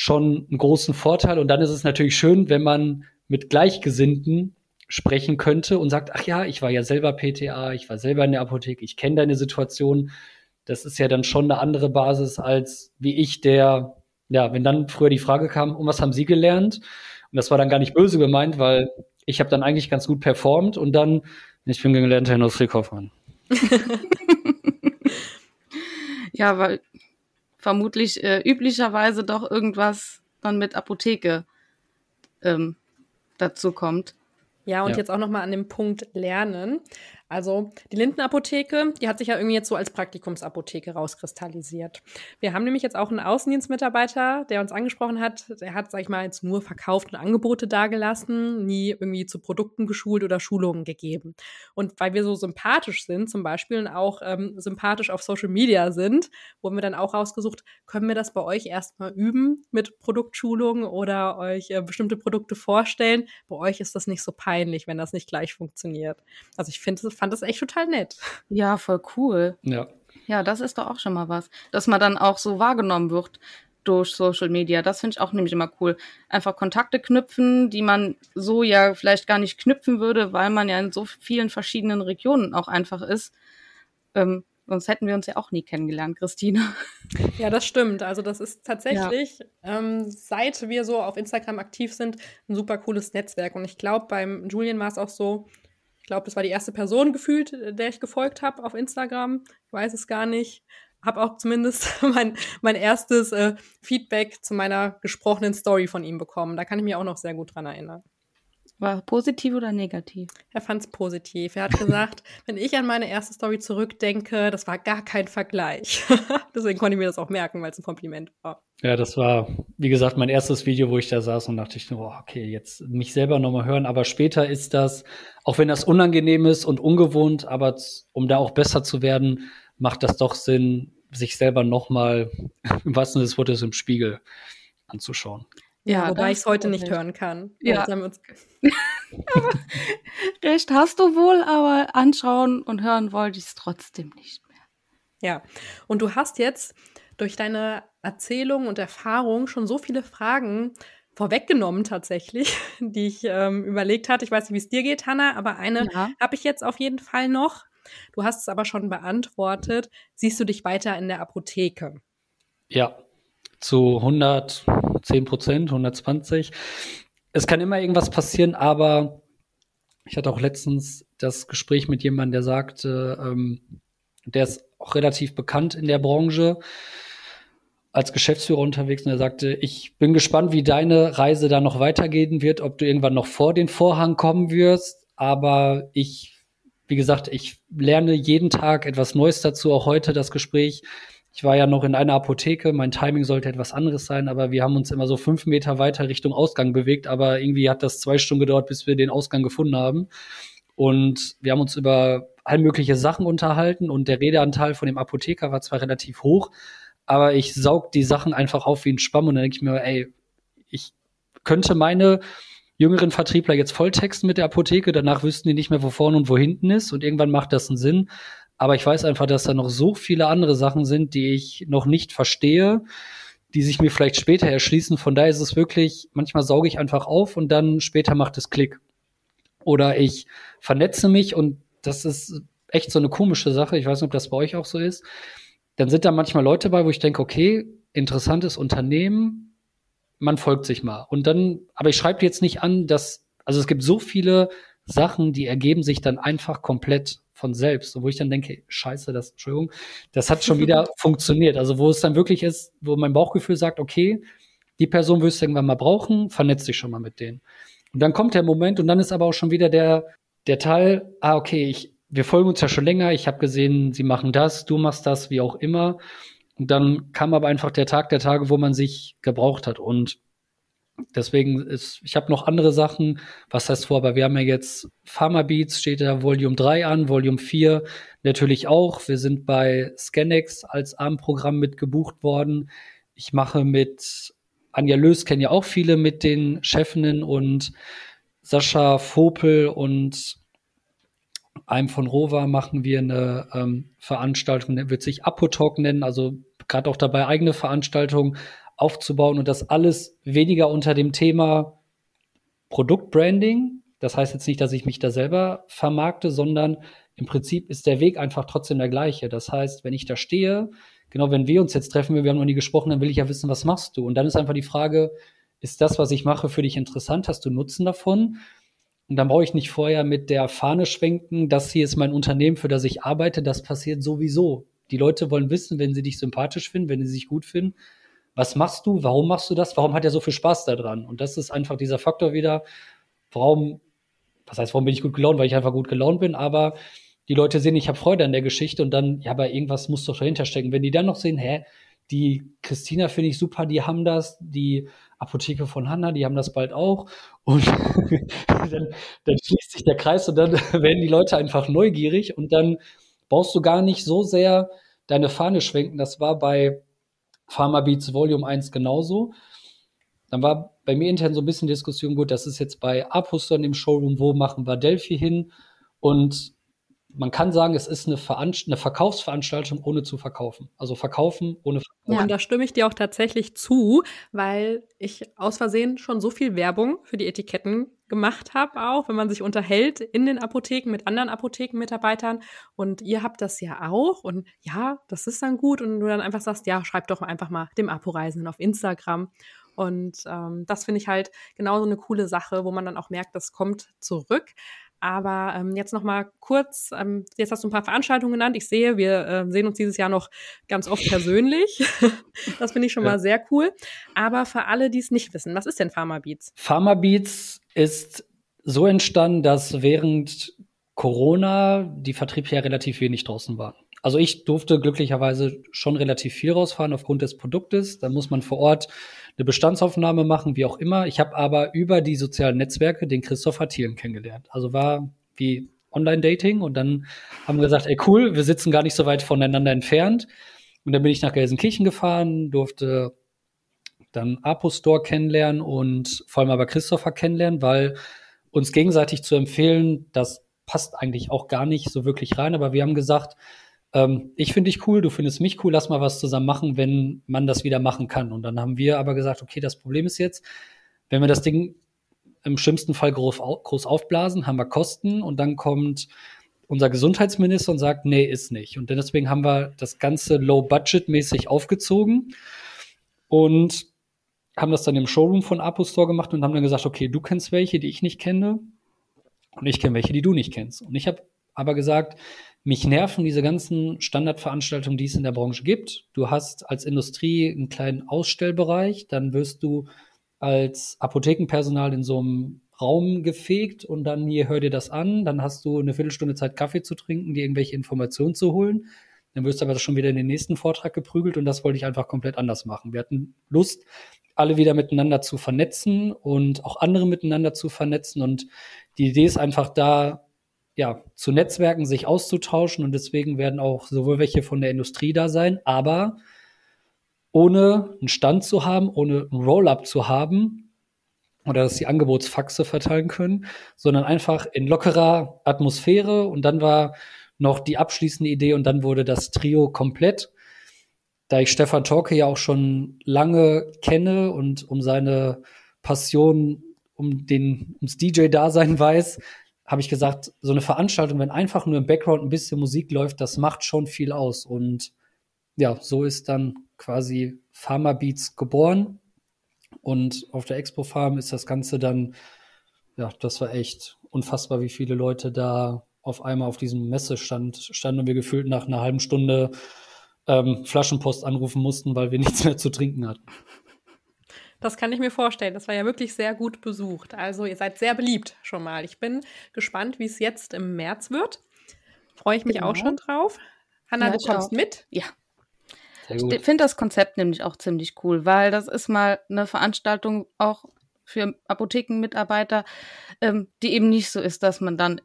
schon einen großen Vorteil und dann ist es natürlich schön, wenn man mit Gleichgesinnten sprechen könnte und sagt, ach ja, ich war ja selber PTA, ich war selber in der Apotheke, ich kenne deine Situation das ist ja dann schon eine andere Basis als wie ich, der, ja, wenn dann früher die Frage kam, und was haben Sie gelernt? Und das war dann gar nicht böse gemeint, weil ich habe dann eigentlich ganz gut performt und dann, ich bin gelernter Industriekaufmann. ja, weil vermutlich äh, üblicherweise doch irgendwas dann mit Apotheke ähm, dazu kommt. Ja, und ja. jetzt auch noch mal an dem Punkt Lernen. Also die Lindenapotheke, die hat sich ja irgendwie jetzt so als Praktikumsapotheke rauskristallisiert. Wir haben nämlich jetzt auch einen Außendienstmitarbeiter, der uns angesprochen hat. Der hat, sag ich mal, jetzt nur verkauft und Angebote dargelassen, nie irgendwie zu Produkten geschult oder Schulungen gegeben. Und weil wir so sympathisch sind, zum Beispiel, und auch ähm, sympathisch auf Social Media sind, wurden wir dann auch rausgesucht, können wir das bei euch erstmal üben mit Produktschulungen oder euch äh, bestimmte Produkte vorstellen. Bei euch ist das nicht so peinlich, wenn das nicht gleich funktioniert. Also ich finde fand das echt total nett. Ja, voll cool. Ja. Ja, das ist doch auch schon mal was. Dass man dann auch so wahrgenommen wird durch Social Media. Das finde ich auch nämlich immer cool. Einfach Kontakte knüpfen, die man so ja vielleicht gar nicht knüpfen würde, weil man ja in so vielen verschiedenen Regionen auch einfach ist. Ähm, sonst hätten wir uns ja auch nie kennengelernt, Christine. Ja, das stimmt. Also das ist tatsächlich, ja. ähm, seit wir so auf Instagram aktiv sind, ein super cooles Netzwerk. Und ich glaube, beim Julian war es auch so, glaube, das war die erste Person gefühlt, äh, der ich gefolgt habe auf Instagram. Ich weiß es gar nicht. Habe auch zumindest mein, mein erstes äh, Feedback zu meiner gesprochenen Story von ihm bekommen. Da kann ich mich auch noch sehr gut dran erinnern. War positiv oder negativ? Er fand es positiv. Er hat gesagt, wenn ich an meine erste Story zurückdenke, das war gar kein Vergleich. Deswegen konnte ich mir das auch merken, weil es ein Kompliment war. Ja, das war, wie gesagt, mein erstes Video, wo ich da saß und dachte ich, oh, okay, jetzt mich selber nochmal hören. Aber später ist das, auch wenn das unangenehm ist und ungewohnt, aber um da auch besser zu werden, macht das doch Sinn, sich selber nochmal, im wahrsten Sinne des Wortes, im Spiegel anzuschauen. Ja, wobei ich es heute nicht hören kann. Ja. Recht hast du wohl, aber anschauen und hören wollte ich es trotzdem nicht mehr. Ja, und du hast jetzt durch deine Erzählung und Erfahrung schon so viele Fragen vorweggenommen tatsächlich, die ich ähm, überlegt hatte. Ich weiß nicht, wie es dir geht, Hanna, aber eine ja. habe ich jetzt auf jeden Fall noch. Du hast es aber schon beantwortet. Siehst du dich weiter in der Apotheke? Ja, zu 110 Prozent, 120. Es kann immer irgendwas passieren, aber ich hatte auch letztens das Gespräch mit jemandem, der sagte, ähm, der ist auch relativ bekannt in der Branche als Geschäftsführer unterwegs und er sagte, ich bin gespannt, wie deine Reise da noch weitergehen wird, ob du irgendwann noch vor den Vorhang kommen wirst, aber ich, wie gesagt, ich lerne jeden Tag etwas Neues dazu, auch heute das Gespräch ich war ja noch in einer Apotheke, mein Timing sollte etwas anderes sein, aber wir haben uns immer so fünf Meter weiter Richtung Ausgang bewegt, aber irgendwie hat das zwei Stunden gedauert, bis wir den Ausgang gefunden haben. Und wir haben uns über all mögliche Sachen unterhalten und der Redeanteil von dem Apotheker war zwar relativ hoch, aber ich saug die Sachen einfach auf wie ein Schwamm und dann denke ich mir, ey, ich könnte meine jüngeren Vertriebler jetzt volltexten mit der Apotheke, danach wüssten die nicht mehr, wo vorne und wo hinten ist und irgendwann macht das einen Sinn. Aber ich weiß einfach, dass da noch so viele andere Sachen sind, die ich noch nicht verstehe, die sich mir vielleicht später erschließen. Von daher ist es wirklich, manchmal sauge ich einfach auf und dann später macht es Klick. Oder ich vernetze mich und das ist echt so eine komische Sache. Ich weiß nicht, ob das bei euch auch so ist. Dann sind da manchmal Leute bei, wo ich denke, okay, interessantes Unternehmen, man folgt sich mal. Und dann, aber ich schreibe jetzt nicht an, dass, also es gibt so viele Sachen, die ergeben sich dann einfach komplett von selbst, wo ich dann denke, scheiße, das, Entschuldigung, das hat schon wieder funktioniert. Also wo es dann wirklich ist, wo mein Bauchgefühl sagt, okay, die Person wirst du irgendwann mal brauchen, vernetz dich schon mal mit denen. Und dann kommt der Moment und dann ist aber auch schon wieder der, der Teil, ah, okay, ich, wir folgen uns ja schon länger, ich habe gesehen, sie machen das, du machst das, wie auch immer. Und dann kam aber einfach der Tag der Tage, wo man sich gebraucht hat. Und Deswegen ist, ich habe noch andere Sachen. Was heißt vor, aber wir haben ja jetzt Pharma Beats, steht da Volume 3 an, Volume 4 natürlich auch. Wir sind bei Scanex als ARM-Programm mit gebucht worden. Ich mache mit Anja Lös, kennen ja auch viele mit den Chefinnen und Sascha Vopel und einem von Rova machen wir eine ähm, Veranstaltung, der wird sich Apotalk nennen, also gerade auch dabei eigene Veranstaltungen aufzubauen und das alles weniger unter dem Thema Produktbranding. Das heißt jetzt nicht, dass ich mich da selber vermarkte, sondern im Prinzip ist der Weg einfach trotzdem der gleiche. Das heißt, wenn ich da stehe, genau wenn wir uns jetzt treffen, wir haben noch nie gesprochen, dann will ich ja wissen, was machst du? Und dann ist einfach die Frage, ist das, was ich mache, für dich interessant? Hast du Nutzen davon? Und dann brauche ich nicht vorher mit der Fahne schwenken, das hier ist mein Unternehmen, für das ich arbeite. Das passiert sowieso. Die Leute wollen wissen, wenn sie dich sympathisch finden, wenn sie sich gut finden, was machst du, warum machst du das, warum hat er so viel Spaß daran? Und das ist einfach dieser Faktor wieder, warum, was heißt, warum bin ich gut gelaunt, weil ich einfach gut gelaunt bin, aber die Leute sehen, ich habe Freude an der Geschichte und dann, ja, aber irgendwas muss doch dahinter stecken. Wenn die dann noch sehen, hä, die Christina finde ich super, die haben das, die Apotheke von Hanna, die haben das bald auch. Und dann, dann schließt sich der Kreis und dann werden die Leute einfach neugierig und dann brauchst du gar nicht so sehr deine Fahne schwenken. Das war bei Pharma Beats Volume 1 genauso. Dann war bei mir intern so ein bisschen Diskussion, gut, das ist jetzt bei Apuston im Showroom, wo machen wir Delphi hin? Und man kann sagen, es ist eine, eine, Verkaufsveranstaltung ohne zu verkaufen. Also verkaufen ohne verkaufen. Ja, und da stimme ich dir auch tatsächlich zu, weil ich aus Versehen schon so viel Werbung für die Etiketten gemacht habe, auch wenn man sich unterhält in den Apotheken mit anderen Apothekenmitarbeitern. Und ihr habt das ja auch. Und ja, das ist dann gut. Und du dann einfach sagst, ja, schreib doch einfach mal dem Apo-Reisenden auf Instagram. Und ähm, das finde ich halt genauso eine coole Sache, wo man dann auch merkt, das kommt zurück. Aber ähm, jetzt noch mal kurz, ähm, jetzt hast du ein paar Veranstaltungen genannt. Ich sehe, wir äh, sehen uns dieses Jahr noch ganz oft persönlich. das finde ich schon ja. mal sehr cool. Aber für alle, die es nicht wissen, was ist denn Pharma Beats? Pharma Beats ist so entstanden, dass während Corona die Vertriebe ja relativ wenig draußen waren. Also ich durfte glücklicherweise schon relativ viel rausfahren aufgrund des Produktes. Da muss man vor Ort eine Bestandsaufnahme machen, wie auch immer. Ich habe aber über die sozialen Netzwerke den Christopher Thielen kennengelernt. Also war wie Online-Dating und dann haben wir gesagt, ey cool, wir sitzen gar nicht so weit voneinander entfernt. Und dann bin ich nach Gelsenkirchen gefahren, durfte dann Apo Store kennenlernen und vor allem aber Christopher kennenlernen, weil uns gegenseitig zu empfehlen, das passt eigentlich auch gar nicht so wirklich rein. Aber wir haben gesagt, ähm, ich finde dich cool, du findest mich cool, lass mal was zusammen machen, wenn man das wieder machen kann. Und dann haben wir aber gesagt, okay, das Problem ist jetzt, wenn wir das Ding im schlimmsten Fall groß, groß aufblasen, haben wir Kosten und dann kommt unser Gesundheitsminister und sagt, nee, ist nicht. Und deswegen haben wir das Ganze low-budget-mäßig aufgezogen und haben das dann im Showroom von Apo Store gemacht und haben dann gesagt, okay, du kennst welche, die ich nicht kenne und ich kenne welche, die du nicht kennst. Und ich habe aber gesagt, mich nerven diese ganzen Standardveranstaltungen, die es in der Branche gibt. Du hast als Industrie einen kleinen Ausstellbereich, dann wirst du als Apothekenpersonal in so einem Raum gefegt und dann hier hör dir das an, dann hast du eine Viertelstunde Zeit Kaffee zu trinken, dir irgendwelche Informationen zu holen. Dann wirst du aber schon wieder in den nächsten Vortrag geprügelt und das wollte ich einfach komplett anders machen. Wir hatten Lust, alle wieder miteinander zu vernetzen und auch andere miteinander zu vernetzen und die Idee ist einfach da, ja, zu Netzwerken, sich auszutauschen und deswegen werden auch sowohl welche von der Industrie da sein, aber ohne einen Stand zu haben, ohne ein Roll-up zu haben oder dass die Angebotsfaxe verteilen können, sondern einfach in lockerer Atmosphäre und dann war noch die abschließende Idee und dann wurde das Trio komplett. Da ich Stefan Torke ja auch schon lange kenne und um seine Passion um den ums DJ-Dasein weiß, habe ich gesagt, so eine Veranstaltung, wenn einfach nur im Background ein bisschen Musik läuft, das macht schon viel aus. Und ja, so ist dann quasi Pharma Beats geboren. Und auf der Expo Farm ist das Ganze dann, ja, das war echt unfassbar, wie viele Leute da auf einmal auf diesem Messestand standen und wir gefühlt nach einer halben Stunde ähm, Flaschenpost anrufen mussten, weil wir nichts mehr zu trinken hatten. Das kann ich mir vorstellen. Das war ja wirklich sehr gut besucht. Also ihr seid sehr beliebt schon mal. Ich bin gespannt, wie es jetzt im März wird. Freue ich mich genau. auch schon drauf. Hanna, ja, du kommst auch. mit? Ja. Ich finde das Konzept nämlich auch ziemlich cool, weil das ist mal eine Veranstaltung auch für Apothekenmitarbeiter, ähm, die eben nicht so ist, dass man dann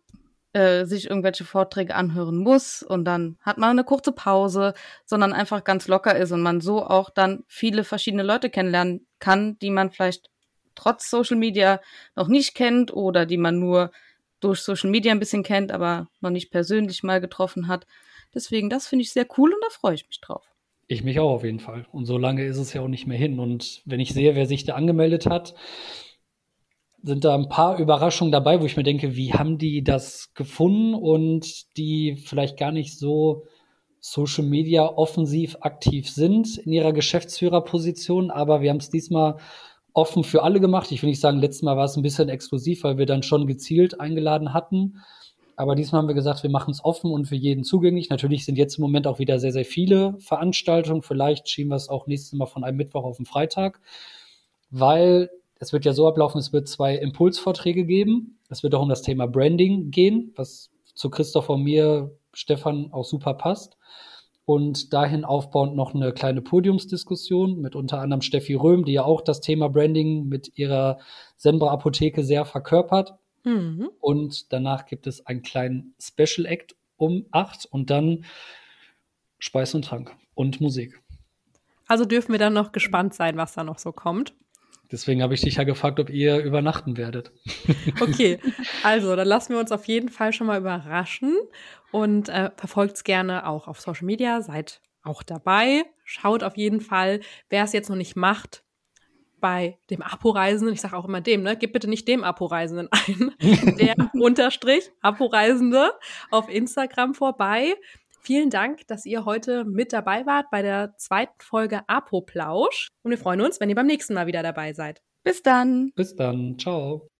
äh, sich irgendwelche Vorträge anhören muss und dann hat man eine kurze Pause, sondern einfach ganz locker ist und man so auch dann viele verschiedene Leute kennenlernen kann, die man vielleicht trotz Social Media noch nicht kennt oder die man nur durch Social Media ein bisschen kennt, aber noch nicht persönlich mal getroffen hat. Deswegen, das finde ich sehr cool und da freue ich mich drauf. Ich mich auch auf jeden Fall. Und so lange ist es ja auch nicht mehr hin. Und wenn ich sehe, wer sich da angemeldet hat, sind da ein paar Überraschungen dabei, wo ich mir denke, wie haben die das gefunden und die vielleicht gar nicht so Social Media offensiv aktiv sind in ihrer Geschäftsführerposition, aber wir haben es diesmal offen für alle gemacht. Ich will nicht sagen, letztes Mal war es ein bisschen exklusiv, weil wir dann schon gezielt eingeladen hatten. Aber diesmal haben wir gesagt, wir machen es offen und für jeden zugänglich. Natürlich sind jetzt im Moment auch wieder sehr, sehr viele Veranstaltungen. Vielleicht schieben wir es auch nächstes Mal von einem Mittwoch auf den Freitag, weil es wird ja so ablaufen, es wird zwei Impulsvorträge geben. Es wird auch um das Thema Branding gehen, was zu Christoph und mir, Stefan auch super passt. Und dahin aufbauend noch eine kleine Podiumsdiskussion mit unter anderem Steffi Röhm, die ja auch das Thema Branding mit ihrer Sembra Apotheke sehr verkörpert. Mhm. Und danach gibt es einen kleinen Special Act um acht und dann Speis und Trank und Musik. Also dürfen wir dann noch gespannt sein, was da noch so kommt. Deswegen habe ich dich ja gefragt, ob ihr übernachten werdet. Okay, also dann lassen wir uns auf jeden Fall schon mal überraschen und äh, verfolgt es gerne auch auf Social Media, seid auch dabei. Schaut auf jeden Fall, wer es jetzt noch nicht macht, bei dem Apo-Reisenden, ich sage auch immer dem, ne, gib bitte nicht dem Apo-Reisenden ein, der Unterstrich Apo-Reisende auf Instagram vorbei. Vielen Dank, dass ihr heute mit dabei wart bei der zweiten Folge Apoplausch. Und wir freuen uns, wenn ihr beim nächsten Mal wieder dabei seid. Bis dann. Bis dann. Ciao.